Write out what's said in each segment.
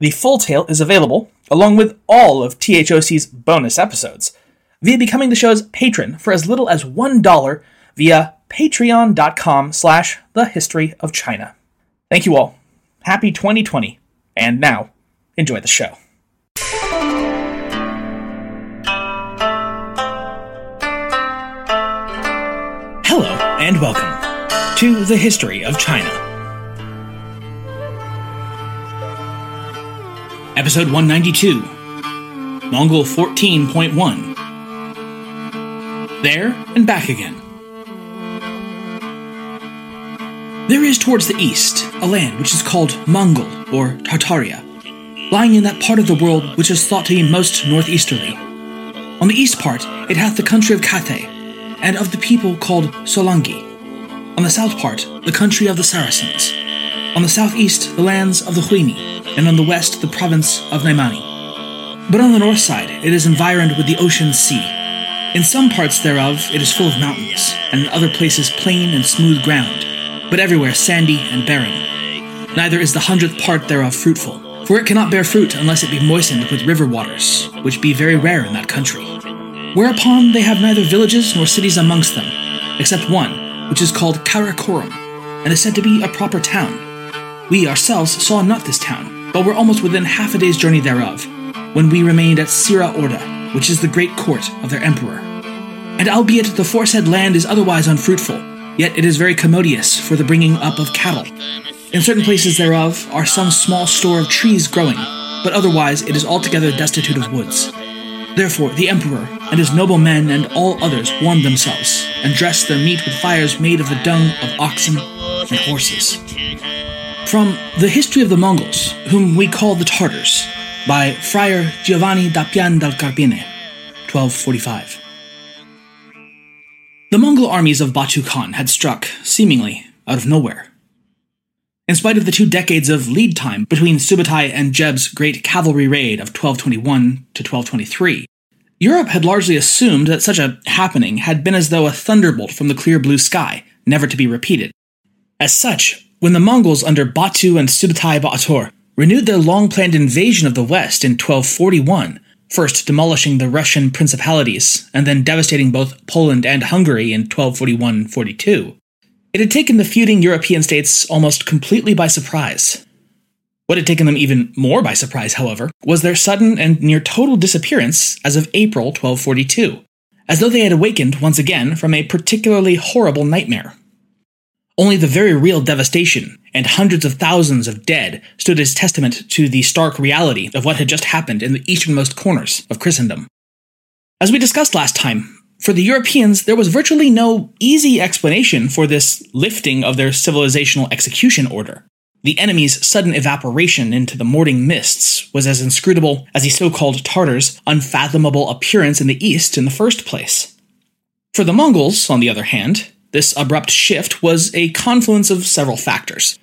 The full tale is available, along with all of THOC's bonus episodes, via becoming the show's patron for as little as $1 via patreon.com slash the history of China. Thank you all. Happy 2020. And now, enjoy the show. Hello, and welcome to the history of China. Episode 192 Mongol 14.1 There and back again. There is towards the east a land which is called Mongol or Tartaria, lying in that part of the world which is thought to be most northeasterly. On the east part it hath the country of Cathay, and of the people called Solangi. On the south part, the country of the Saracens. On the southeast, the lands of the Huimi, and on the west, the province of Naimani. But on the north side, it is environed with the ocean sea. In some parts thereof, it is full of mountains, and in other places plain and smooth ground, but everywhere sandy and barren. Neither is the hundredth part thereof fruitful, for it cannot bear fruit unless it be moistened with river waters, which be very rare in that country. Whereupon they have neither villages nor cities amongst them, except one, which is called Karakorum, and is said to be a proper town. We ourselves saw not this town, but we were almost within half a day's journey thereof, when we remained at Sira Orda, which is the great court of their emperor. And albeit the foresaid land is otherwise unfruitful, yet it is very commodious for the bringing up of cattle. In certain places thereof are some small store of trees growing, but otherwise it is altogether destitute of woods. Therefore, the emperor and his noble men and all others warmed themselves, and dressed their meat with fires made of the dung of oxen and horses. From The History of the Mongols, whom we call the Tartars, by Friar Giovanni da Pian del Carpine, 1245. The Mongol armies of Batu Khan had struck, seemingly, out of nowhere. In spite of the two decades of lead time between Subutai and Jebe's great cavalry raid of 1221 to 1223, Europe had largely assumed that such a happening had been as though a thunderbolt from the clear blue sky, never to be repeated. As such, when the Mongols under Batu and Subutai Ba'atur renewed their long planned invasion of the West in 1241, first demolishing the Russian principalities and then devastating both Poland and Hungary in 1241 42, it had taken the feuding European states almost completely by surprise. What had taken them even more by surprise, however, was their sudden and near total disappearance as of April 1242, as though they had awakened once again from a particularly horrible nightmare. Only the very real devastation and hundreds of thousands of dead stood as testament to the stark reality of what had just happened in the easternmost corners of Christendom. As we discussed last time, for the Europeans, there was virtually no easy explanation for this lifting of their civilizational execution order. The enemy's sudden evaporation into the morning mists was as inscrutable as the so called Tartars' unfathomable appearance in the east in the first place. For the Mongols, on the other hand, this abrupt shift was a confluence of several factors.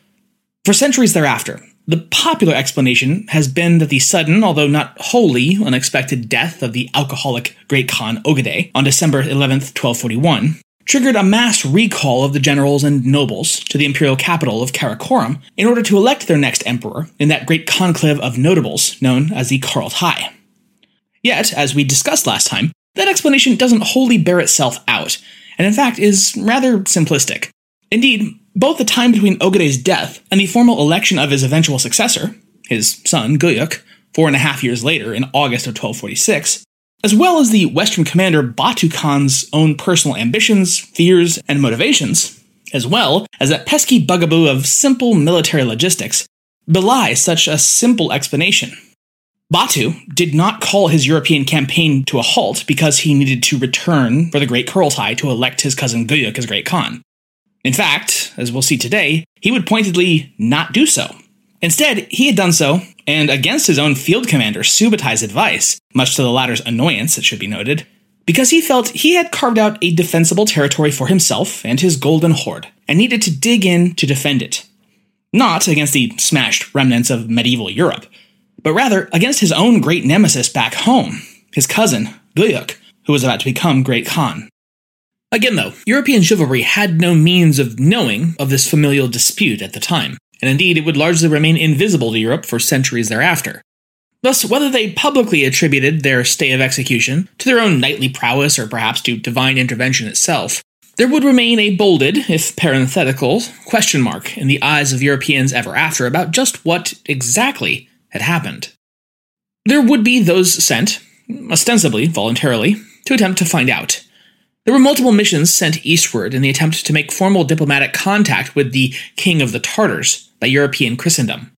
For centuries thereafter, the popular explanation has been that the sudden, although not wholly unexpected death of the alcoholic Great Khan Ogedei on December 11, 1241, triggered a mass recall of the generals and nobles to the imperial capital of Karakorum in order to elect their next emperor in that great conclave of notables known as the Kurultai. Yet, as we discussed last time, that explanation doesn't wholly bear itself out, and in fact is rather simplistic. Indeed, both the time between Ogedei's death and the formal election of his eventual successor, his son Guyuk, four and a half years later in August of 1246, as well as the Western commander Batu Khan's own personal ambitions, fears, and motivations, as well as that pesky bugaboo of simple military logistics, belie such a simple explanation. Batu did not call his European campaign to a halt because he needed to return for the Great Kurultai to elect his cousin Guyuk as Great Khan. In fact, as we'll see today, he would pointedly not do so. Instead, he had done so, and against his own field commander Subutai advice, much to the latter's annoyance, it should be noted, because he felt he had carved out a defensible territory for himself and his golden horde, and needed to dig in to defend it. Not against the smashed remnants of medieval Europe, but rather against his own great nemesis back home, his cousin, Guyuk, who was about to become Great Khan. Again, though, European chivalry had no means of knowing of this familial dispute at the time, and indeed it would largely remain invisible to Europe for centuries thereafter. Thus, whether they publicly attributed their stay of execution to their own knightly prowess or perhaps to divine intervention itself, there would remain a bolded, if parenthetical, question mark in the eyes of Europeans ever after about just what exactly had happened. There would be those sent, ostensibly voluntarily, to attempt to find out. There were multiple missions sent eastward in the attempt to make formal diplomatic contact with the King of the Tartars by European Christendom.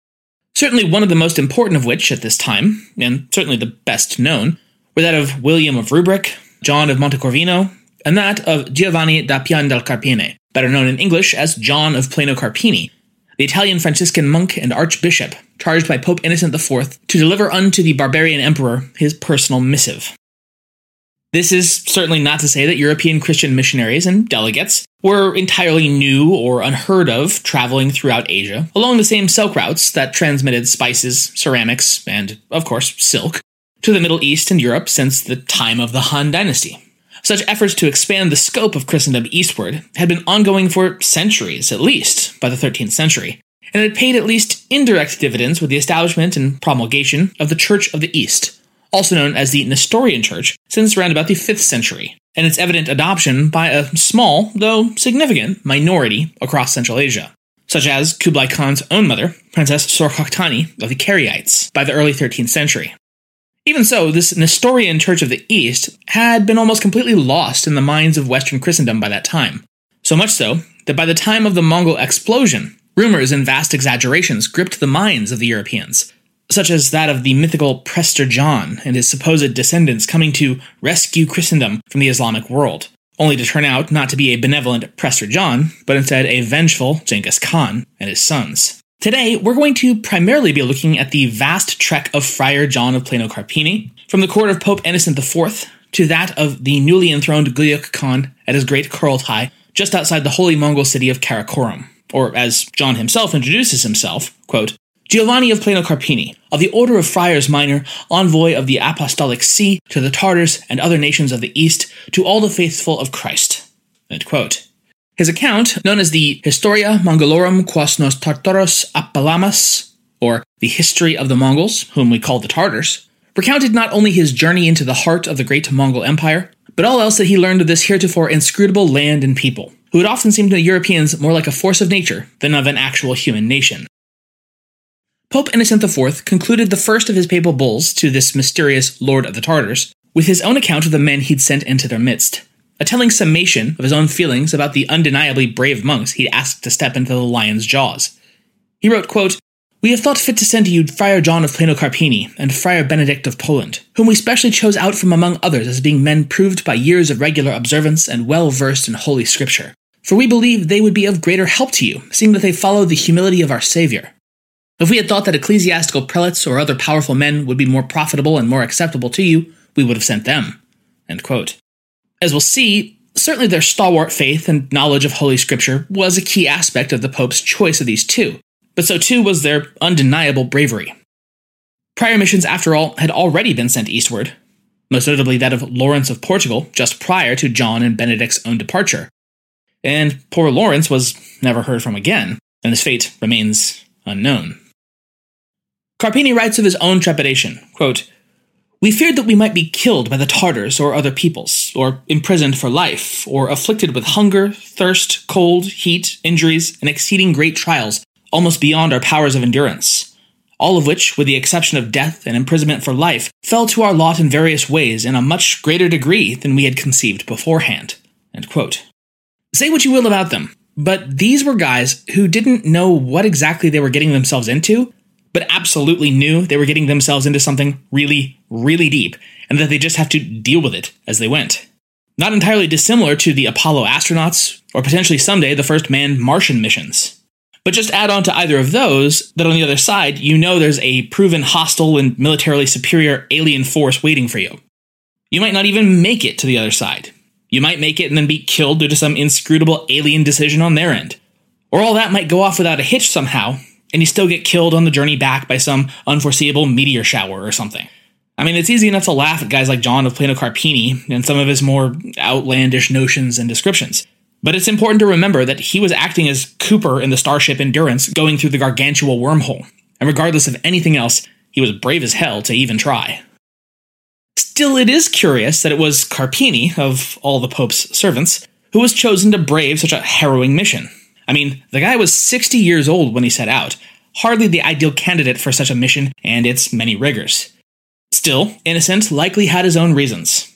Certainly one of the most important of which at this time, and certainly the best known, were that of William of Rubruck, John of Montecorvino, and that of Giovanni da Pian del Carpine, better known in English as John of Plano Carpini, the Italian Franciscan monk and archbishop charged by Pope Innocent IV to deliver unto the barbarian emperor his personal missive. This is certainly not to say that European Christian missionaries and delegates were entirely new or unheard of traveling throughout Asia along the same silk routes that transmitted spices, ceramics, and, of course, silk to the Middle East and Europe since the time of the Han Dynasty. Such efforts to expand the scope of Christendom eastward had been ongoing for centuries, at least, by the 13th century, and had paid at least indirect dividends with the establishment and promulgation of the Church of the East, also known as the Nestorian Church, since around about the 5th century, and its evident adoption by a small, though significant, minority across Central Asia, such as Kublai Khan's own mother, Princess Sorghaghtani of the Keraites, by the early 13th century. Even so, this Nestorian Church of the East had been almost completely lost in the minds of Western Christendom by that time. So much so that by the time of the Mongol explosion, rumors and vast exaggerations gripped the minds of the Europeans, such as that of the mythical Prester John and his supposed descendants coming to rescue Christendom from the Islamic world, only to turn out not to be a benevolent Prester John, but instead a vengeful Genghis Khan and his sons. Today, we're going to primarily be looking at the vast trek of Friar John of Plano Carpini, from the court of Pope Innocent IV to that of the newly enthroned Guyuk Khan at his great Kurultai just outside the holy Mongol city of Karakorum, or as John himself introduces himself, quote, Giovanni of Plano Carpini, of the Order of Friars Minor, envoy of the Apostolic See to the Tartars and other nations of the East, to all the faithful of Christ. End quote. His account, known as the Historia Mongolorum quos nos Tartaros Appellamus, or the History of the Mongols, whom we call the Tartars, recounted not only his journey into the heart of the great Mongol Empire, but all else that he learned of this heretofore inscrutable land and people, who had often seemed to Europeans more like a force of nature than of an actual human nation. Pope Innocent IV concluded the first of his papal bulls to this mysterious Lord of the Tartars with his own account of the men he'd sent into their midst, a telling summation of his own feelings about the undeniably brave monks he'd asked to step into the lion's jaws. He wrote, quote, We have thought fit to send to you Friar John of Plano Carpini and Friar Benedict of Poland, whom we specially chose out from among others as being men proved by years of regular observance and well versed in Holy Scripture. For we believe they would be of greater help to you, seeing that they follow the humility of our Saviour. If we had thought that ecclesiastical prelates or other powerful men would be more profitable and more acceptable to you, we would have sent them. As we'll see, certainly their stalwart faith and knowledge of Holy Scripture was a key aspect of the Pope's choice of these two, but so too was their undeniable bravery. Prior missions, after all, had already been sent eastward, most notably that of Lawrence of Portugal just prior to John and Benedict's own departure. And poor Lawrence was never heard from again, and his fate remains unknown. Carpini writes of his own trepidation quote, we feared that we might be killed by the Tartars or other peoples, or imprisoned for life, or afflicted with hunger, thirst, cold, heat, injuries, and exceeding great trials, almost beyond our powers of endurance. All of which, with the exception of death and imprisonment for life, fell to our lot in various ways in a much greater degree than we had conceived beforehand. Say what you will about them, but these were guys who didn't know what exactly they were getting themselves into, but absolutely knew they were getting themselves into something really, really deep, and that they just have to deal with it as they went. Not entirely dissimilar to the Apollo astronauts, or potentially someday the first manned Martian missions. But just add on to either of those that on the other side, you know there's a proven hostile and militarily superior alien force waiting for you. You might not even make it to the other side. You might make it and then be killed due to some inscrutable alien decision on their end. Or all that might go off without a hitch somehow, and you still get killed on the journey back by some unforeseeable meteor shower or something. I mean, it's easy enough to laugh at guys like John of Plano Carpini and some of his more outlandish notions and descriptions. But it's important to remember that he was acting as Cooper in the Starship Endurance going through the gargantua wormhole, and regardless of anything else, he was brave as hell to even try. Still, it is curious that it was Carpini, of all the Pope's servants, who was chosen to brave such a harrowing mission. I mean, the guy was 60 years old when he set out, hardly the ideal candidate for such a mission and its many rigors. Still, Innocent likely had his own reasons.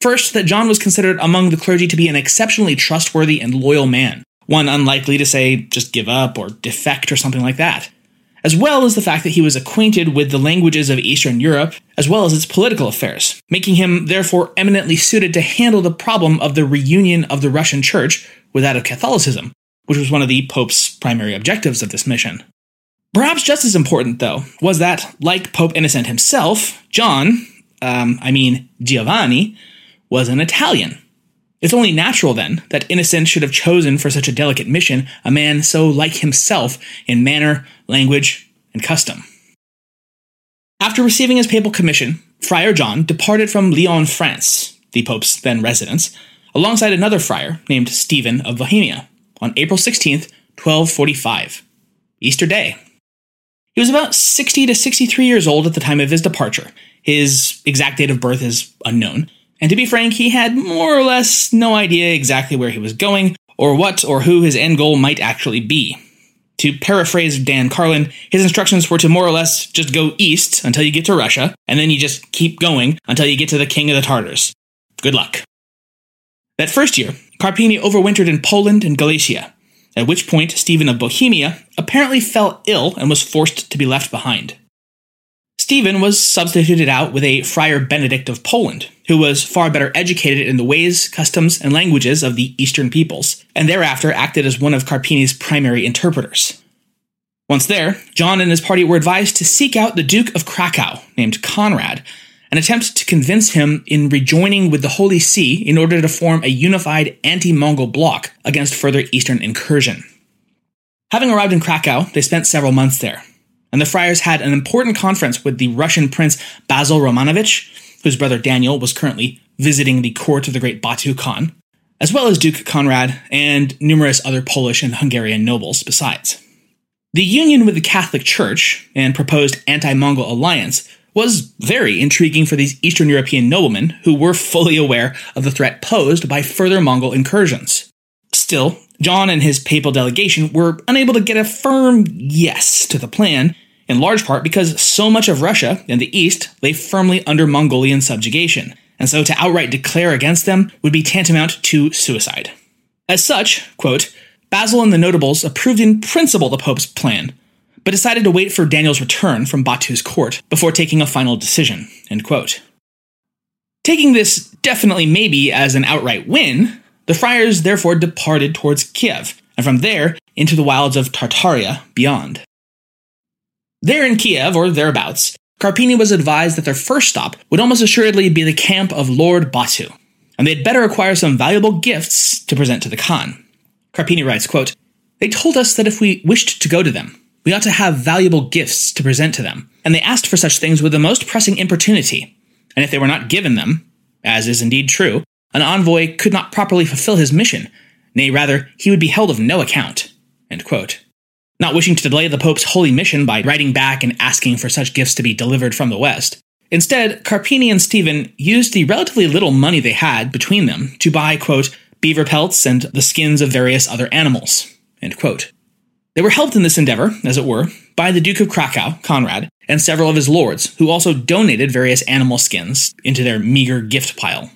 First, that John was considered among the clergy to be an exceptionally trustworthy and loyal man, one unlikely to say, just give up or defect or something like that. As well as the fact that he was acquainted with the languages of Eastern Europe, as well as its political affairs, making him therefore eminently suited to handle the problem of the reunion of the Russian Church with that of Catholicism, which was one of the Pope's primary objectives of this mission. Perhaps just as important, though, was that, like Pope Innocent himself, John, um, I mean Giovanni, was an Italian. It's only natural, then, that Innocent should have chosen for such a delicate mission a man so like himself in manner, language, and custom. After receiving his papal commission, Friar John departed from Lyon, France, the Pope's then residence, alongside another friar named Stephen of Bohemia on April 16th, 1245, Easter Day. He was about 60 to 63 years old at the time of his departure. His exact date of birth is unknown, and to be frank, he had more or less no idea exactly where he was going, or what or who his end goal might actually be. To paraphrase Dan Carlin, his instructions were to more or less just go east until you get to Russia, and then you just keep going until you get to the King of the Tartars. Good luck. That first year, Carpini overwintered in Poland and Galicia, at which point Stephen of Bohemia apparently fell ill and was forced to be left behind. Stephen was substituted out with a Friar Benedict of Poland, who was far better educated in the ways, customs, and languages of the Eastern peoples, and thereafter acted as one of Carpini's primary interpreters. Once there, John and his party were advised to seek out the Duke of Krakow, named Conrad, and attempt to convince him in rejoining with the Holy See in order to form a unified anti Mongol bloc against further eastern incursion. Having arrived in Krakow, they spent several months there, and the friars had an important conference with the Russian prince Basil Romanovich, whose brother Daniel was currently visiting the court of the great Batu Khan, as well as Duke Conrad and numerous other Polish and Hungarian nobles besides. The union with the Catholic Church and proposed anti Mongol alliance was very intriguing for these Eastern European noblemen who were fully aware of the threat posed by further Mongol incursions. Still, John and his papal delegation were unable to get a firm yes to the plan, in large part because so much of Russia and the East lay firmly under Mongolian subjugation, and so to outright declare against them would be tantamount to suicide. As such, quote, Basil and the notables approved in principle the Pope's plan, but decided to wait for Daniel's return from Batu's court before taking a final decision. Taking this definitely maybe as an outright win, the friars therefore departed towards Kiev, and from there into the wilds of Tartaria beyond. There in Kiev, or thereabouts, Carpini was advised that their first stop would almost assuredly be the camp of Lord Batu, and they'd better acquire some valuable gifts to present to the Khan. Carpini writes, quote, They told us that if we wished to go to them, we ought to have valuable gifts to present to them, and they asked for such things with the most pressing importunity. And if they were not given them, as is indeed true, an envoy could not properly fulfill his mission, nay, rather, he would be held of no account. Not wishing to delay the Pope's holy mission by writing back and asking for such gifts to be delivered from the West, instead, Carpini and Stephen used the relatively little money they had between them to buy, quote, beaver pelts and the skins of various other animals, end quote. They were helped in this endeavor, as it were, by the Duke of Krakow, Conrad, and several of his lords, who also donated various animal skins into their meager gift pile.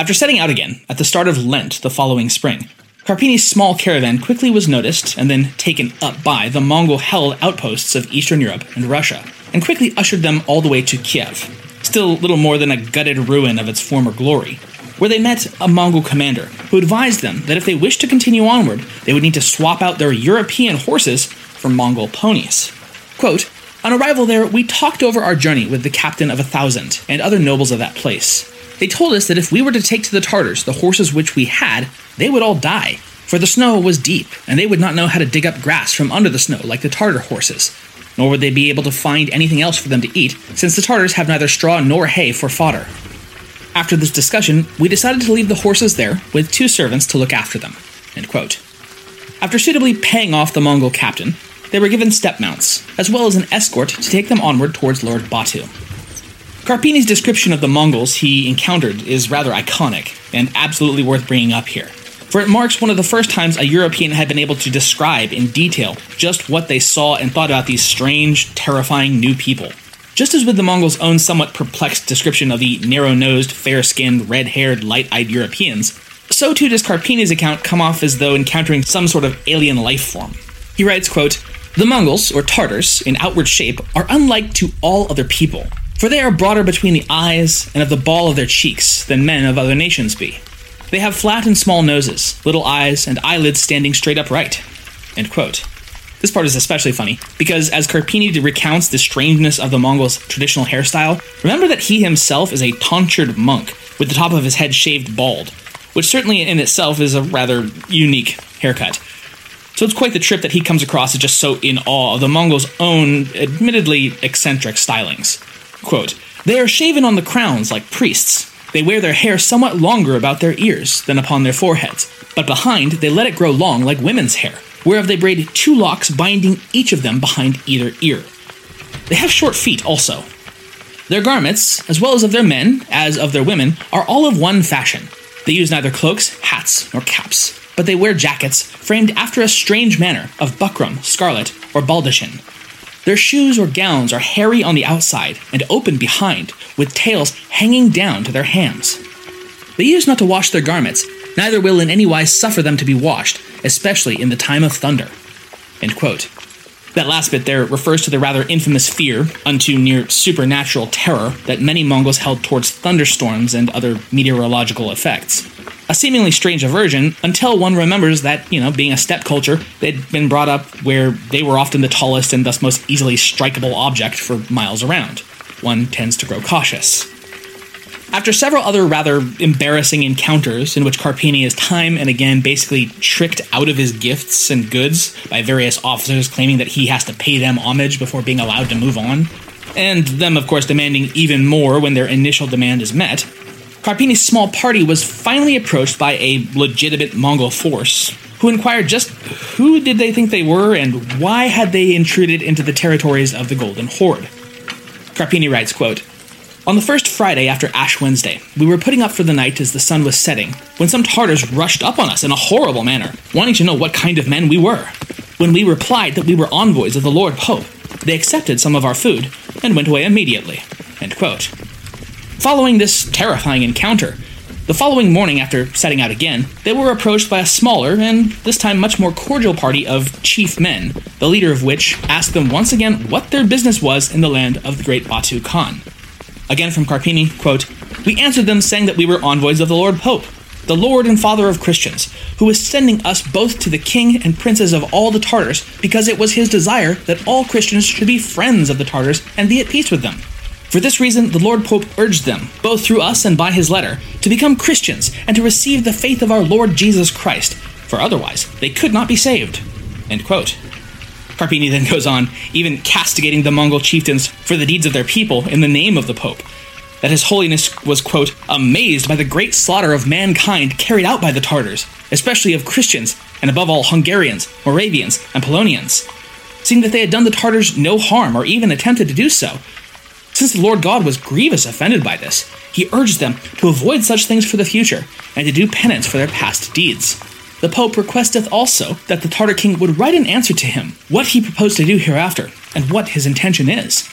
After setting out again, at the start of Lent the following spring, Carpini's small caravan quickly was noticed and then taken up by the Mongol held outposts of Eastern Europe and Russia, and quickly ushered them all the way to Kiev, still little more than a gutted ruin of its former glory, where they met a Mongol commander who advised them that if they wished to continue onward, they would need to swap out their European horses for Mongol ponies. Quote, on arrival there, we talked over our journey with the captain of a thousand and other nobles of that place. They told us that if we were to take to the Tartars the horses which we had, they would all die, for the snow was deep, and they would not know how to dig up grass from under the snow like the Tartar horses. Nor would they be able to find anything else for them to eat, since the Tartars have neither straw nor hay for fodder. After this discussion, we decided to leave the horses there with two servants to look after them. After suitably paying off the Mongol captain, they were given step mounts, as well as an escort to take them onward towards Lord Batu. Carpini's description of the Mongols he encountered is rather iconic, and absolutely worth bringing up here, for it marks one of the first times a European had been able to describe in detail just what they saw and thought about these strange, terrifying new people. Just as with the Mongols' own somewhat perplexed description of the narrow nosed, fair skinned, red haired, light eyed Europeans, so too does Carpini's account come off as though encountering some sort of alien life form. He writes, quote, the Mongols, or Tartars, in outward shape, are unlike to all other people, for they are broader between the eyes and of the ball of their cheeks than men of other nations be. They have flat and small noses, little eyes, and eyelids standing straight upright. This part is especially funny, because as Carpini recounts the strangeness of the Mongols' traditional hairstyle, remember that he himself is a tonsured monk, with the top of his head shaved bald, which certainly in itself is a rather unique haircut. So it's quite the trip that he comes across as just so in awe of the Mongols' own, admittedly eccentric stylings. Quote, They are shaven on the crowns like priests. They wear their hair somewhat longer about their ears than upon their foreheads, but behind they let it grow long like women's hair, whereof they braid two locks binding each of them behind either ear. They have short feet also. Their garments, as well as of their men, as of their women, are all of one fashion. They use neither cloaks, hats, nor caps but they wear jackets framed after a strange manner of buckram, scarlet, or baldachin. Their shoes or gowns are hairy on the outside and open behind, with tails hanging down to their hams. They use not to wash their garments, neither will in any wise suffer them to be washed, especially in the time of thunder. That last bit there refers to the rather infamous fear, unto near supernatural terror, that many Mongols held towards thunderstorms and other meteorological effects a seemingly strange aversion until one remembers that, you know, being a steppe culture, they'd been brought up where they were often the tallest and thus most easily strikeable object for miles around. One tends to grow cautious. After several other rather embarrassing encounters in which Carpini is time and again basically tricked out of his gifts and goods by various officers claiming that he has to pay them homage before being allowed to move on, and them, of course, demanding even more when their initial demand is met, Carpini's small party was finally approached by a legitimate Mongol force, who inquired just who did they think they were and why had they intruded into the territories of the Golden Horde. Carpini writes, quote, on the first Friday after Ash Wednesday, we were putting up for the night as the sun was setting, when some Tartars rushed up on us in a horrible manner, wanting to know what kind of men we were. When we replied that we were envoys of the Lord Pope, they accepted some of our food and went away immediately. Following this terrifying encounter, the following morning after setting out again, they were approached by a smaller and this time much more cordial party of chief men, the leader of which asked them once again what their business was in the land of the great Batu Khan. Again from Carpini, quote, We answered them saying that we were envoys of the Lord Pope, the Lord and Father of Christians, who is sending us both to the king and princes of all the Tartars because it was his desire that all Christians should be friends of the Tartars and be at peace with them. For this reason, the Lord Pope urged them, both through us and by his letter, to become Christians and to receive the faith of our Lord Jesus Christ, for otherwise they could not be saved. Carpini then goes on, even castigating the Mongol chieftains for the deeds of their people in the name of the Pope. That His Holiness was, quote, amazed by the great slaughter of mankind carried out by the Tartars, especially of Christians, and above all Hungarians, Moravians, and Polonians, seeing that they had done the Tartars no harm or even attempted to do so, since the Lord God was grievous offended by this, he urged them to avoid such things for the future, and to do penance for their past deeds. The Pope requesteth also that the Tartar king would write an answer to him what he proposed to do hereafter, and what his intention is.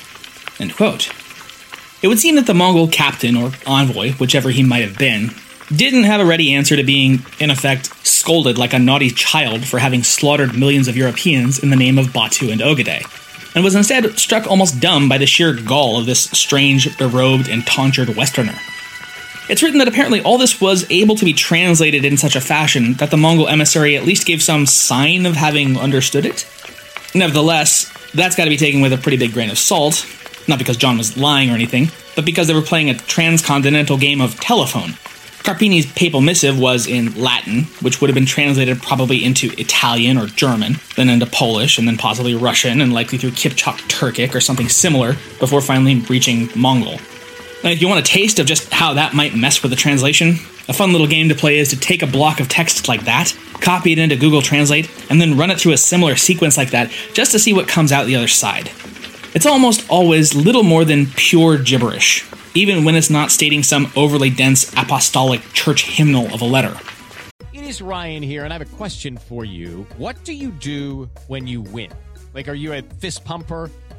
It would seem that the Mongol captain or envoy, whichever he might have been, didn't have a ready answer to being, in effect, scolded like a naughty child for having slaughtered millions of Europeans in the name of Batu and Ogedei, and was instead struck almost dumb by the sheer gall of this strange, berobed, and tonsured Westerner. It's written that apparently all this was able to be translated in such a fashion that the Mongol emissary at least gave some sign of having understood it. Nevertheless, that's got to be taken with a pretty big grain of salt, not because John was lying or anything, but because they were playing a transcontinental game of telephone. Carpini's papal missive was in Latin, which would have been translated probably into Italian or German, then into Polish, and then possibly Russian, and likely through Kipchak Turkic or something similar before finally reaching Mongol. Uh, if you want a taste of just how that might mess with the translation, a fun little game to play is to take a block of text like that, copy it into Google Translate, and then run it through a similar sequence like that just to see what comes out the other side. It's almost always little more than pure gibberish, even when it's not stating some overly dense apostolic church hymnal of a letter. It is Ryan here, and I have a question for you. What do you do when you win? Like, are you a fist pumper?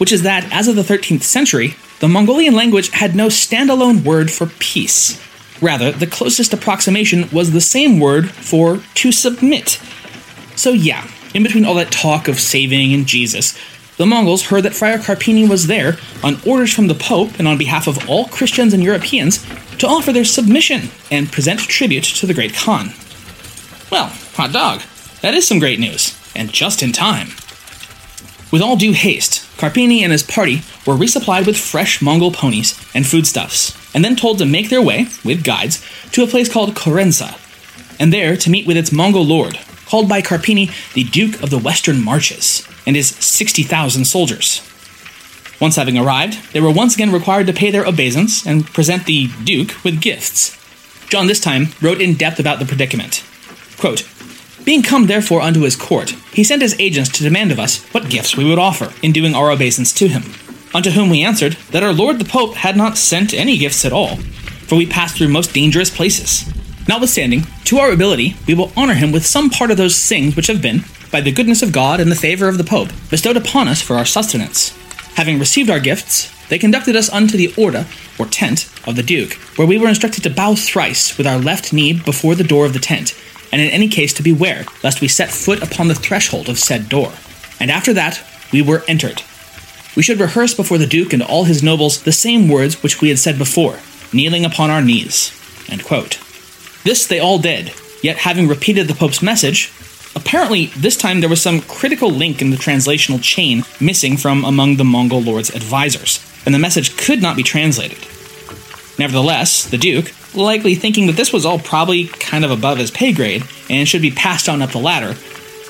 which is that as of the 13th century, the Mongolian language had no standalone word for peace. Rather, the closest approximation was the same word for to submit. So, yeah, in between all that talk of saving and Jesus, the Mongols heard that Friar Carpini was there on orders from the Pope and on behalf of all Christians and Europeans to offer their submission and present tribute to the great Khan. Well, hot dog, that is some great news, and just in time. With all due haste, Carpini and his party were resupplied with fresh Mongol ponies and foodstuffs, and then told to make their way, with guides, to a place called Korenza, and there to meet with its Mongol lord, called by Carpini the Duke of the Western Marches, and his 60,000 soldiers. Once having arrived, they were once again required to pay their obeisance and present the Duke with gifts. John this time wrote in depth about the predicament. Quote, being come therefore unto his court, he sent his agents to demand of us what gifts we would offer in doing our obeisance to him. Unto whom we answered that our lord the Pope had not sent any gifts at all, for we passed through most dangerous places. Notwithstanding, to our ability, we will honor him with some part of those things which have been, by the goodness of God and the favor of the Pope, bestowed upon us for our sustenance. Having received our gifts, they conducted us unto the orda, or tent, of the Duke, where we were instructed to bow thrice with our left knee before the door of the tent, and in any case to beware lest we set foot upon the threshold of said door. And after that, we were entered. We should rehearse before the Duke and all his nobles the same words which we had said before, kneeling upon our knees. This they all did, yet having repeated the Pope's message, apparently this time there was some critical link in the translational chain missing from among the Mongol lord's advisors, and the message could not be translated. Nevertheless, the Duke, likely thinking that this was all probably kind of above his pay grade and should be passed on up the ladder,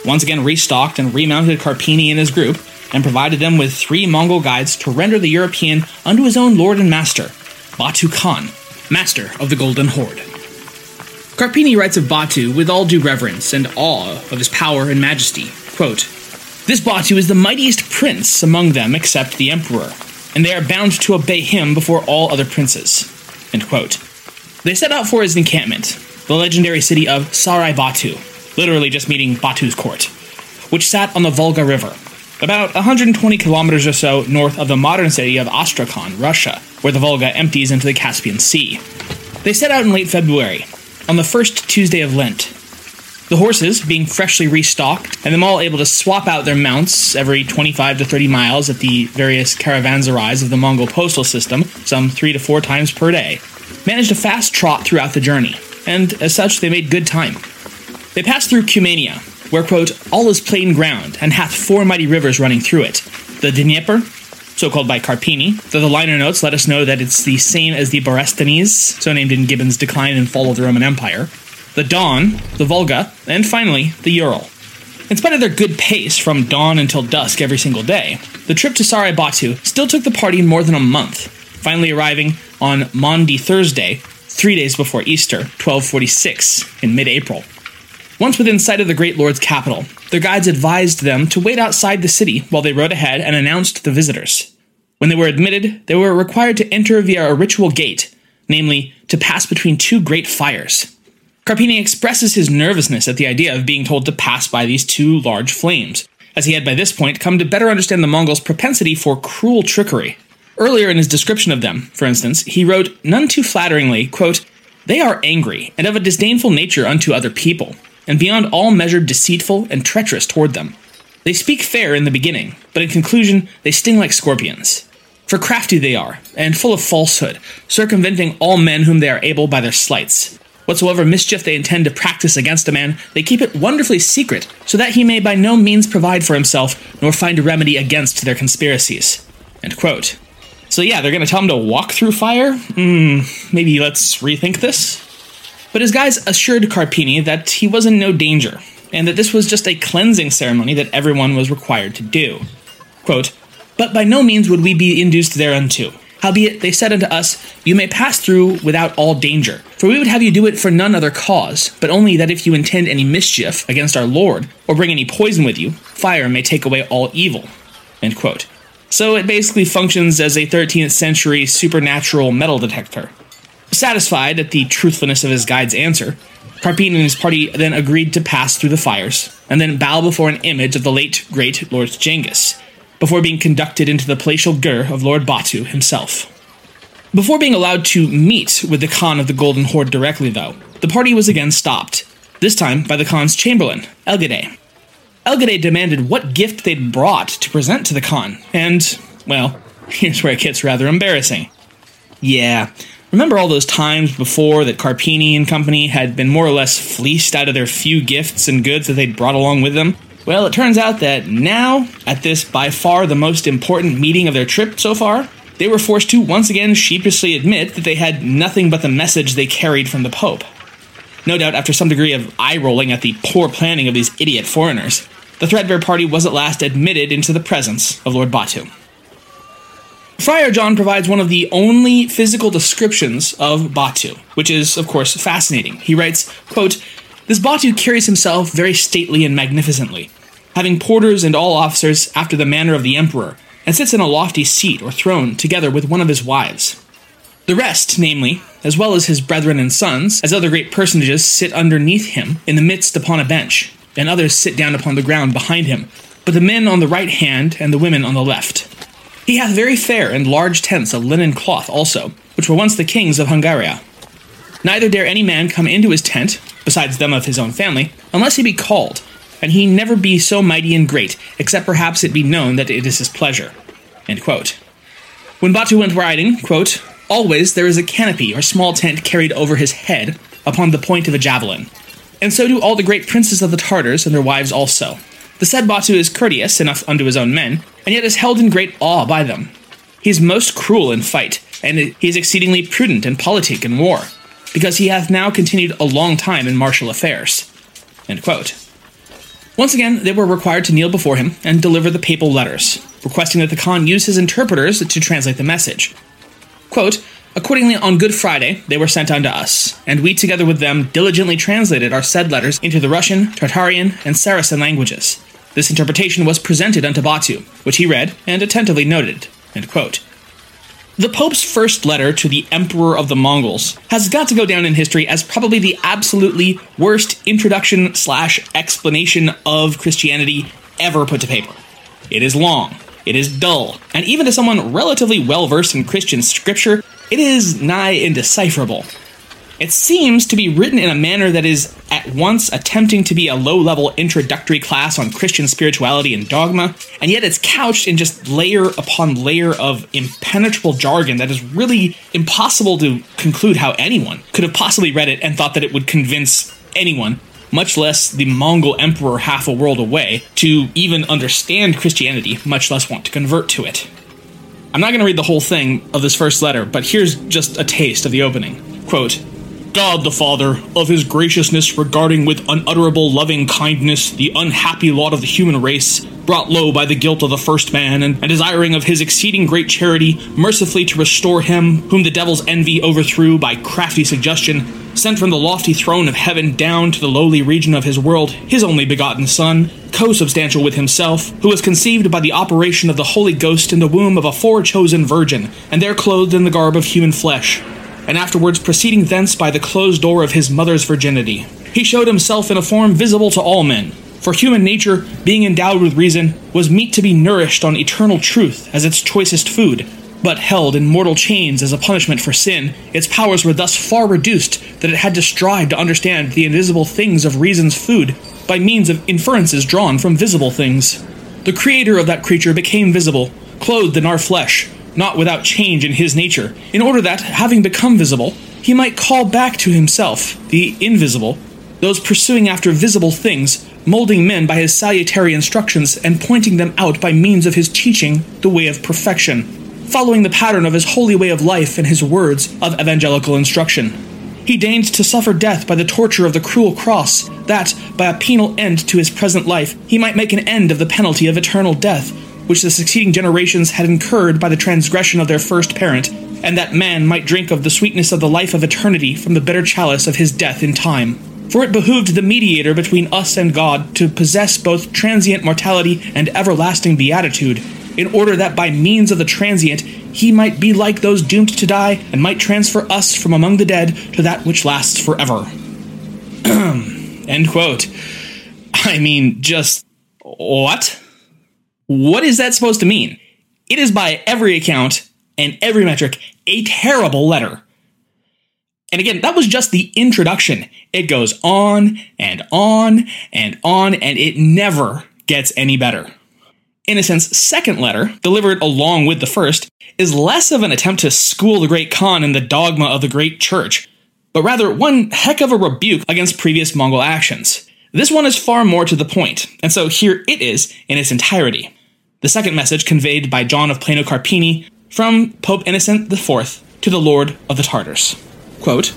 once again restocked and remounted Carpini and his group, and provided them with three Mongol guides to render the European unto his own lord and master, Batu Khan, master of the Golden Horde. Carpini writes of Batu with all due reverence and awe of his power and majesty. Quote, this Batu is the mightiest prince among them except the emperor, and they are bound to obey him before all other princes. End quote. They set out for his encampment, the legendary city of Sarai Batu, literally just meaning Batu's court, which sat on the Volga River, about 120 kilometers or so north of the modern city of Astrakhan, Russia, where the Volga empties into the Caspian Sea. They set out in late February, on the first Tuesday of Lent. The horses, being freshly restocked, and them all able to swap out their mounts every 25 to 30 miles at the various caravanserais of the Mongol postal system, some three to four times per day, managed a fast trot throughout the journey, and as such they made good time. They passed through Cumania, where, quote, all is plain ground, and hath four mighty rivers running through it the Dnieper, so called by Carpini, though the liner notes let us know that it's the same as the Borysthenes, so named in Gibbon's Decline and Fall of the Roman Empire, the Don, the Volga, and finally, the Ural. In spite of their good pace from dawn until dusk every single day, the trip to Sarai Batu still took the party more than a month, finally arriving on Maundy Thursday, three days before Easter, 1246, in mid April. Once within sight of the great lord's capital, their guides advised them to wait outside the city while they rode ahead and announced the visitors. When they were admitted, they were required to enter via a ritual gate, namely, to pass between two great fires. Carpini expresses his nervousness at the idea of being told to pass by these two large flames, as he had by this point come to better understand the Mongols' propensity for cruel trickery. Earlier in his description of them, for instance, he wrote none too flatteringly, quote, They are angry and of a disdainful nature unto other people, and beyond all measure deceitful and treacherous toward them. They speak fair in the beginning, but in conclusion they sting like scorpions. For crafty they are, and full of falsehood, circumventing all men whom they are able by their sleights. Whatsoever mischief they intend to practice against a man, they keep it wonderfully secret, so that he may by no means provide for himself, nor find a remedy against their conspiracies. So yeah, they're going to tell him to walk through fire? Hmm, maybe let's rethink this? But his guys assured Carpini that he was in no danger, and that this was just a cleansing ceremony that everyone was required to do. Quote, But by no means would we be induced thereunto. Howbeit, they said unto us, You may pass through without all danger, for we would have you do it for none other cause, but only that if you intend any mischief against our Lord, or bring any poison with you, fire may take away all evil. End quote. So it basically functions as a 13th century supernatural metal detector. Satisfied at the truthfulness of his guide's answer, Carpini and his party then agreed to pass through the fires, and then bow before an image of the late great Lord Genghis, before being conducted into the palatial ger of Lord Batu himself. Before being allowed to meet with the Khan of the Golden Horde directly, though, the party was again stopped, this time by the Khan's chamberlain, Elgade. Elgade demanded what gift they'd brought to present to the Khan, and, well, here's where it gets rather embarrassing. Yeah, remember all those times before that Carpini and company had been more or less fleeced out of their few gifts and goods that they'd brought along with them? Well, it turns out that now, at this by far the most important meeting of their trip so far, they were forced to once again sheepishly admit that they had nothing but the message they carried from the Pope. No doubt, after some degree of eye rolling at the poor planning of these idiot foreigners, the Threadbare party was at last admitted into the presence of Lord Batu. Friar John provides one of the only physical descriptions of Batu, which is, of course, fascinating. He writes, quote, This Batu carries himself very stately and magnificently, having porters and all officers after the manner of the emperor, and sits in a lofty seat or throne together with one of his wives. The rest, namely, as well as his brethren and sons, as other great personages, sit underneath him in the midst upon a bench, and others sit down upon the ground behind him, but the men on the right hand and the women on the left. He hath very fair and large tents of linen cloth also, which were once the king's of Hungaria. Neither dare any man come into his tent, besides them of his own family, unless he be called, and he never be so mighty and great, except perhaps it be known that it is his pleasure. When Batu went riding, quote, Always there is a canopy or small tent carried over his head upon the point of a javelin. And so do all the great princes of the Tartars and their wives also. The said Batu is courteous enough unto his own men, and yet is held in great awe by them. He is most cruel in fight, and he is exceedingly prudent and politic in war, because he hath now continued a long time in martial affairs. Once again, they were required to kneel before him and deliver the papal letters, requesting that the Khan use his interpreters to translate the message. Quote, Accordingly, on Good Friday, they were sent unto us, and we together with them diligently translated our said letters into the Russian, Tartarian, and Saracen languages. This interpretation was presented unto Batu, which he read and attentively noted. The Pope's first letter to the Emperor of the Mongols has got to go down in history as probably the absolutely worst introduction slash explanation of Christianity ever put to paper. It is long, it is dull, and even to someone relatively well versed in Christian scripture, it is nigh indecipherable. It seems to be written in a manner that is at once attempting to be a low level introductory class on Christian spirituality and dogma, and yet it's couched in just layer upon layer of impenetrable jargon that is really impossible to conclude how anyone could have possibly read it and thought that it would convince anyone, much less the Mongol emperor half a world away, to even understand Christianity, much less want to convert to it. I'm not going to read the whole thing of this first letter, but here's just a taste of the opening. Quote, God the Father, of his graciousness regarding with unutterable loving kindness the unhappy lot of the human race, brought low by the guilt of the first man, and, and desiring of his exceeding great charity mercifully to restore him whom the devil's envy overthrew by crafty suggestion, sent from the lofty throne of heaven down to the lowly region of his world his only begotten Son, co-substantial with himself, who was conceived by the operation of the Holy Ghost in the womb of a forechosen virgin, and there clothed in the garb of human flesh and afterwards proceeding thence by the closed door of his mother's virginity. He showed himself in a form visible to all men, for human nature, being endowed with reason, was meet to be nourished on eternal truth as its choicest food. But held in mortal chains as a punishment for sin, its powers were thus far reduced that it had to strive to understand the invisible things of reason's food by means of inferences drawn from visible things. The creator of that creature became visible, clothed in our flesh, not without change in his nature, in order that, having become visible, he might call back to himself the invisible, those pursuing after visible things, molding men by his salutary instructions and pointing them out by means of his teaching the way of perfection, following the pattern of his holy way of life and his words of evangelical instruction. He deigned to suffer death by the torture of the cruel cross, that, by a penal end to his present life, he might make an end of the penalty of eternal death which the succeeding generations had incurred by the transgression of their first parent, and that man might drink of the sweetness of the life of eternity from the bitter chalice of his death in time. For it behooved the mediator between us and God to possess both transient mortality and everlasting beatitude, in order that by means of the transient he might be like those doomed to die, and might transfer us from among the dead to that which lasts forever. End quote. I mean, just what? What is that supposed to mean? It is by every account and every metric a terrible letter. And again, that was just the introduction. It goes on and on and on, and it never gets any better. Innocent's second letter, delivered along with the first, is less of an attempt to school the great Khan in the dogma of the great church, but rather one heck of a rebuke against previous Mongol actions. This one is far more to the point, and so here it is in its entirety. The second message conveyed by John of Plano Carpini from Pope Innocent IV to the Lord of the Tartars. Quote,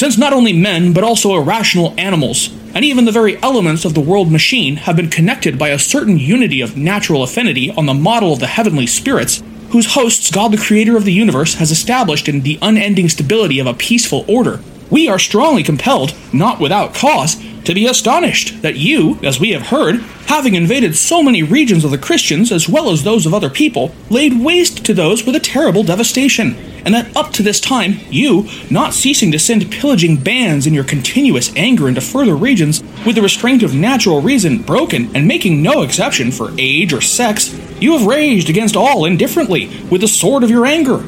Since not only men, but also irrational animals, and even the very elements of the world machine have been connected by a certain unity of natural affinity on the model of the heavenly spirits, whose hosts God the Creator of the universe has established in the unending stability of a peaceful order, we are strongly compelled, not without cause, to be astonished that you, as we have heard, having invaded so many regions of the Christians as well as those of other people, laid waste to those with a terrible devastation, and that up to this time you, not ceasing to send pillaging bands in your continuous anger into further regions, with the restraint of natural reason broken, and making no exception for age or sex, you have raged against all indifferently with the sword of your anger.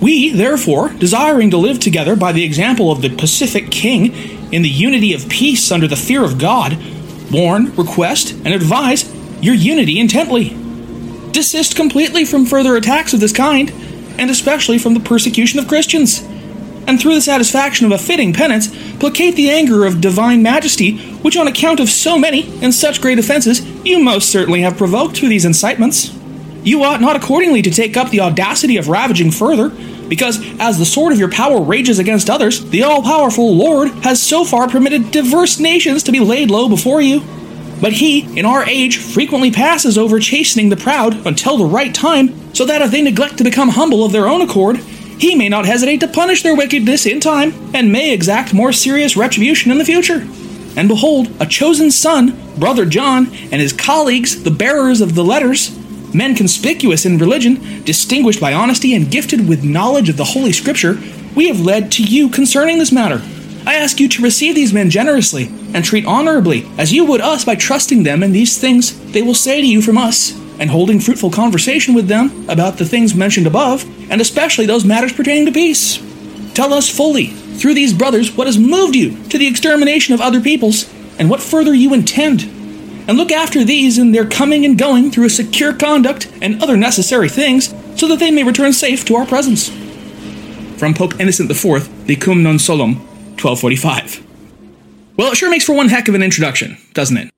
We, therefore, desiring to live together by the example of the Pacific King, in the unity of peace under the fear of God, warn, request, and advise your unity intently. Desist completely from further attacks of this kind, and especially from the persecution of Christians. And through the satisfaction of a fitting penance, placate the anger of divine majesty, which on account of so many and such great offenses you most certainly have provoked through these incitements. You ought not accordingly to take up the audacity of ravaging further, because as the sword of your power rages against others, the all powerful Lord has so far permitted diverse nations to be laid low before you. But he, in our age, frequently passes over chastening the proud until the right time, so that if they neglect to become humble of their own accord, he may not hesitate to punish their wickedness in time, and may exact more serious retribution in the future. And behold, a chosen son, Brother John, and his colleagues, the bearers of the letters, men conspicuous in religion, distinguished by honesty, and gifted with knowledge of the Holy Scripture, we have led to you concerning this matter. I ask you to receive these men generously and treat honorably, as you would us by trusting them in these things they will say to you from us, and holding fruitful conversation with them about the things mentioned above, and especially those matters pertaining to peace. Tell us fully, through these brothers, what has moved you to the extermination of other peoples, and what further you intend and look after these in their coming and going through a secure conduct and other necessary things, so that they may return safe to our presence. From Pope Innocent IV, Licum Non Solum, 1245. Well, it sure makes for one heck of an introduction, doesn't it?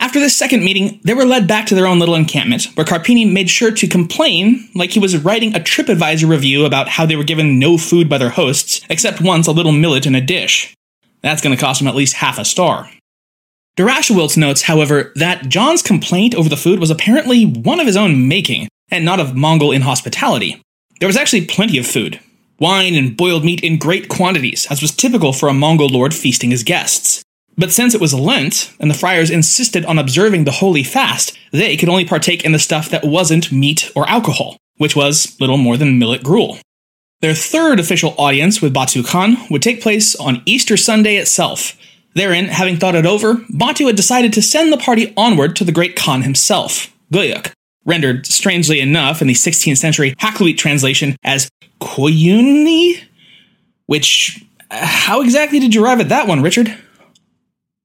After this second meeting, they were led back to their own little encampment, where Carpini made sure to complain like he was writing a TripAdvisor review about how they were given no food by their hosts, except once a little millet in a dish. That's going to cost him at least half a star. De Rachewiltz notes, however, that John's complaint over the food was apparently one of his own making, and not of Mongol inhospitality. There was actually plenty of food wine and boiled meat in great quantities, as was typical for a Mongol lord feasting his guests. But since it was Lent, and the friars insisted on observing the holy fast, they could only partake in the stuff that wasn't meat or alcohol, which was little more than millet gruel. Their third official audience with Batu Khan would take place on Easter Sunday itself, Therein, having thought it over, Batu had decided to send the party onward to the great Khan himself, Guyuk, rendered strangely enough in the 16th century Hakluyt translation as Koyuni? Which, how exactly did you arrive at that one, Richard?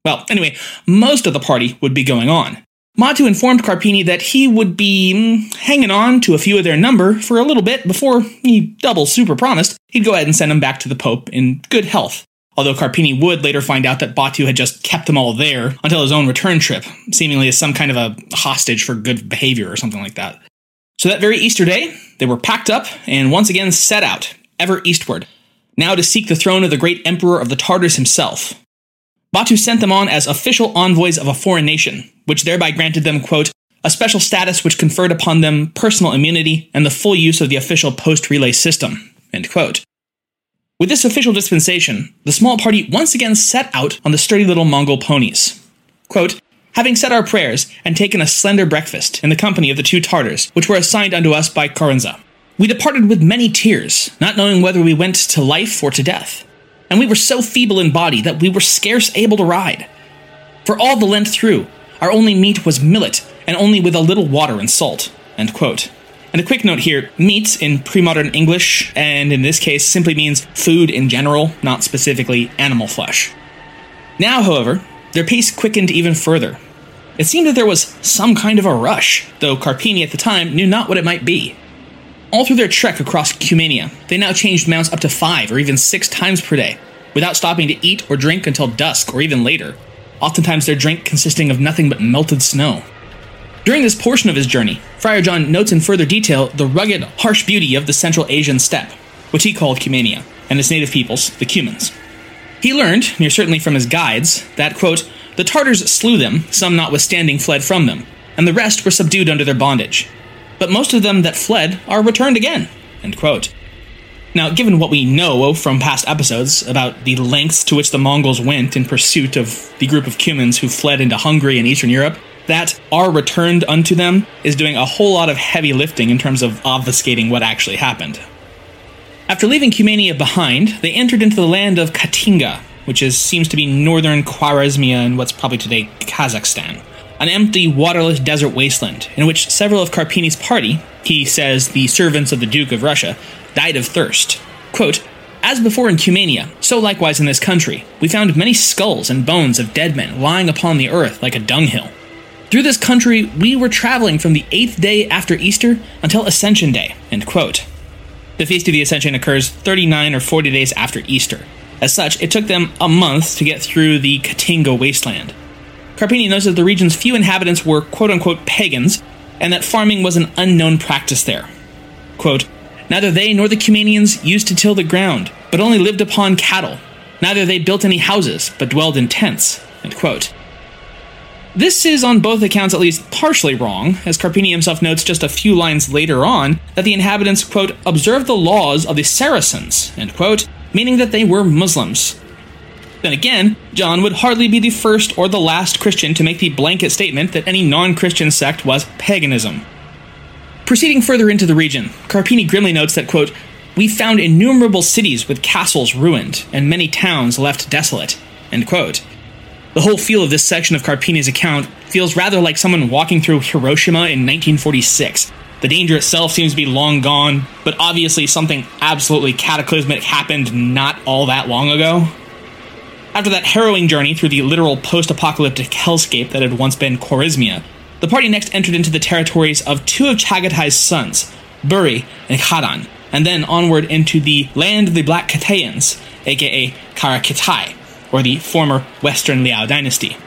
Well, anyway, most of the party would be going on. Batu informed Carpini that he would be mm, hanging on to a few of their number for a little bit before he double super promised he'd go ahead and send them back to the Pope in good health although Carpini would later find out that Batu had just kept them all there until his own return trip, seemingly as some kind of a hostage for good behavior or something like that. So that very Easter day, they were packed up and once again set out, ever eastward, now to seek the throne of the great emperor of the Tartars himself. Batu sent them on as official envoys of a foreign nation, which thereby granted them, quote, a special status which conferred upon them personal immunity and the full use of the official post relay system, end quote. With this official dispensation, the small party once again set out on the sturdy little Mongol ponies. Quote, Having said our prayers and taken a slender breakfast in the company of the two Tartars, which were assigned unto us by Koronza, we departed with many tears, not knowing whether we went to life or to death. And we were so feeble in body that we were scarce able to ride. For all the Lent through, our only meat was millet, and only with a little water and salt. And a quick note here meat in pre modern English, and in this case, simply means food in general, not specifically animal flesh. Now, however, their pace quickened even further. It seemed that there was some kind of a rush, though Carpini at the time knew not what it might be. All through their trek across Cumania, they now changed mounts up to five or even six times per day, without stopping to eat or drink until dusk or even later, oftentimes their drink consisting of nothing but melted snow. During this portion of his journey, Friar John notes in further detail the rugged, harsh beauty of the Central Asian steppe, which he called Cumania, and its native peoples, the Cumans. He learned, near certainly from his guides, that, quote, the Tartars slew them, some notwithstanding fled from them, and the rest were subdued under their bondage. But most of them that fled are returned again, end quote. Now, given what we know from past episodes about the lengths to which the Mongols went in pursuit of the group of Cumans who fled into Hungary and Eastern Europe, that are returned unto them is doing a whole lot of heavy lifting in terms of obfuscating what actually happened. After leaving Cumania behind, they entered into the land of Katinga, which is, seems to be northern Khwarezmia in what's probably today Kazakhstan. An empty, waterless desert wasteland in which several of Carpini's party, he says the servants of the Duke of Russia, died of thirst. Quote, as before in Cumania, so likewise in this country, we found many skulls and bones of dead men lying upon the earth like a dunghill. Through this country, we were traveling from the eighth day after Easter until Ascension Day. End quote. The Feast of the Ascension occurs 39 or 40 days after Easter. As such, it took them a month to get through the Katinga wasteland. Carpini knows that the region's few inhabitants were quote unquote pagans, and that farming was an unknown practice there. Quote, Neither they nor the Cumanians used to till the ground, but only lived upon cattle. Neither they built any houses, but dwelled in tents. This is on both accounts at least partially wrong, as Carpini himself notes just a few lines later on that the inhabitants, quote, observed the laws of the Saracens, end quote, meaning that they were Muslims. Then again, John would hardly be the first or the last Christian to make the blanket statement that any non Christian sect was paganism. Proceeding further into the region, Carpini grimly notes that, quote, we found innumerable cities with castles ruined and many towns left desolate, end quote. The whole feel of this section of Carpini's account feels rather like someone walking through Hiroshima in 1946. The danger itself seems to be long gone, but obviously something absolutely cataclysmic happened not all that long ago. After that harrowing journey through the literal post apocalyptic hellscape that had once been Khwarezmia, the party next entered into the territories of two of Chagatai's sons, Buri and Khadan, and then onward into the land of the Black Kitayans, aka Karakitai, or the former Western Liao dynasty.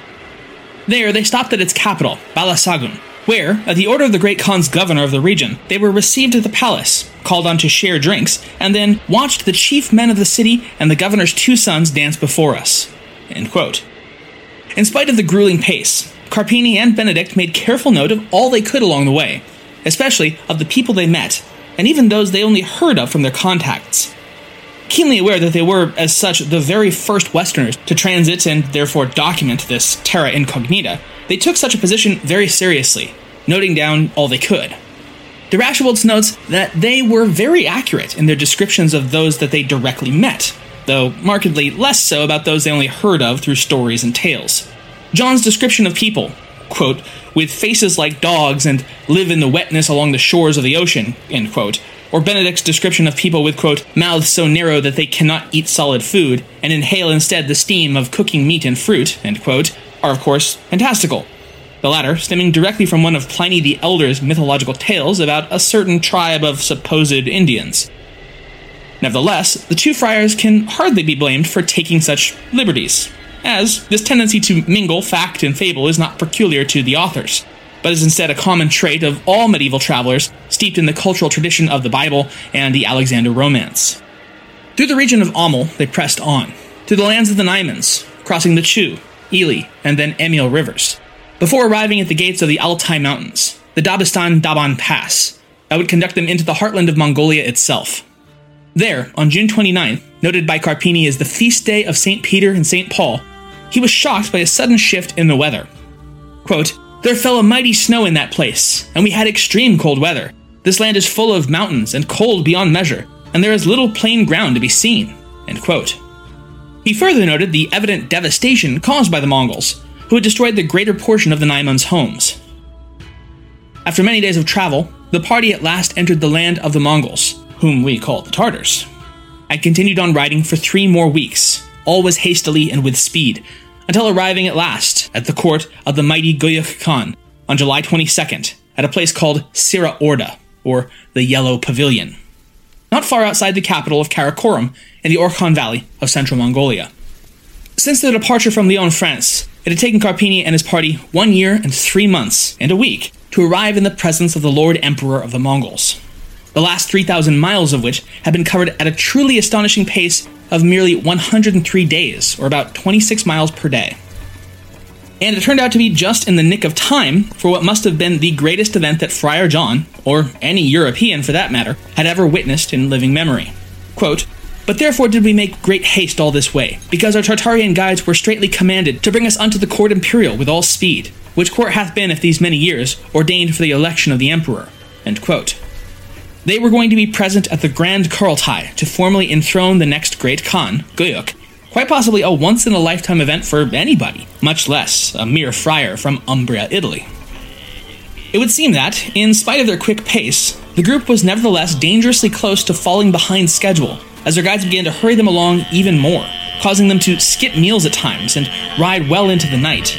There, they stopped at its capital, Balasagun, where, at the order of the Great Khan's governor of the region, they were received at the palace, called on to share drinks, and then watched the chief men of the city and the governor's two sons dance before us. In spite of the grueling pace, Carpini and Benedict made careful note of all they could along the way, especially of the people they met, and even those they only heard of from their contacts. Keenly aware that they were, as such, the very first Westerners to transit and therefore document this terra incognita, they took such a position very seriously, noting down all they could. De Rachewiltz notes that they were very accurate in their descriptions of those that they directly met, though markedly less so about those they only heard of through stories and tales. John's description of people, quote, with faces like dogs and live in the wetness along the shores of the ocean, end quote, or Benedict's description of people with, quote, mouths so narrow that they cannot eat solid food and inhale instead the steam of cooking meat and fruit, end quote, are of course fantastical. The latter stemming directly from one of Pliny the Elder's mythological tales about a certain tribe of supposed Indians. Nevertheless, the two friars can hardly be blamed for taking such liberties, as this tendency to mingle fact and fable is not peculiar to the authors but is instead a common trait of all medieval travelers steeped in the cultural tradition of the Bible and the Alexander Romance. Through the region of Amel, they pressed on, to the lands of the Naimans, crossing the Chu, Ili, and then Emil rivers, before arriving at the gates of the Altai Mountains, the Dabistan Daban Pass, that would conduct them into the heartland of Mongolia itself. There, on June 29th, noted by Carpini as the feast day of St. Peter and St. Paul, he was shocked by a sudden shift in the weather. Quote, there fell a mighty snow in that place, and we had extreme cold weather. This land is full of mountains and cold beyond measure, and there is little plain ground to be seen. He further noted the evident devastation caused by the Mongols, who had destroyed the greater portion of the Naimans' homes. After many days of travel, the party at last entered the land of the Mongols, whom we call the Tartars, and continued on riding for three more weeks, always hastily and with speed, until arriving at last at the court of the mighty Guyuk Khan on July 22nd at a place called Sira Orda, or the Yellow Pavilion, not far outside the capital of Karakorum in the Orkhon Valley of central Mongolia. Since their departure from Lyon, France, it had taken Carpini and his party one year and three months and a week to arrive in the presence of the Lord Emperor of the Mongols, the last 3,000 miles of which had been covered at a truly astonishing pace of merely 103 days, or about 26 miles per day. And it turned out to be just in the nick of time for what must have been the greatest event that Friar John, or any European for that matter, had ever witnessed in living memory. Quote, but therefore did we make great haste all this way, because our Tartarian guides were straitly commanded to bring us unto the court imperial with all speed, which court hath been, if these many years, ordained for the election of the emperor. They were going to be present at the Grand Kurultai to formally enthrone the next great Khan, Guyuk, quite possibly a once in a lifetime event for anybody, much less a mere friar from Umbria, Italy. It would seem that, in spite of their quick pace, the group was nevertheless dangerously close to falling behind schedule, as their guides began to hurry them along even more, causing them to skip meals at times and ride well into the night.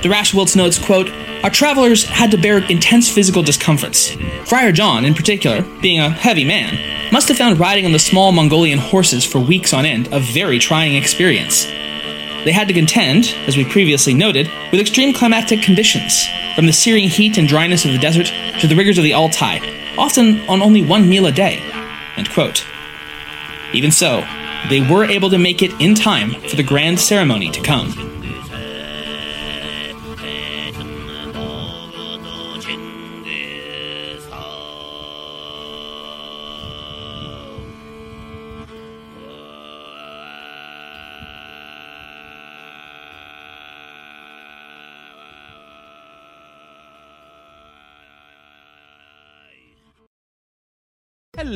De Rachewiltz notes, quote, our travelers had to bear intense physical discomforts. Friar John, in particular, being a heavy man, must have found riding on the small Mongolian horses for weeks on end a very trying experience. They had to contend, as we previously noted, with extreme climatic conditions, from the searing heat and dryness of the desert to the rigors of the Altai, often on only one meal a day. Even so, they were able to make it in time for the grand ceremony to come.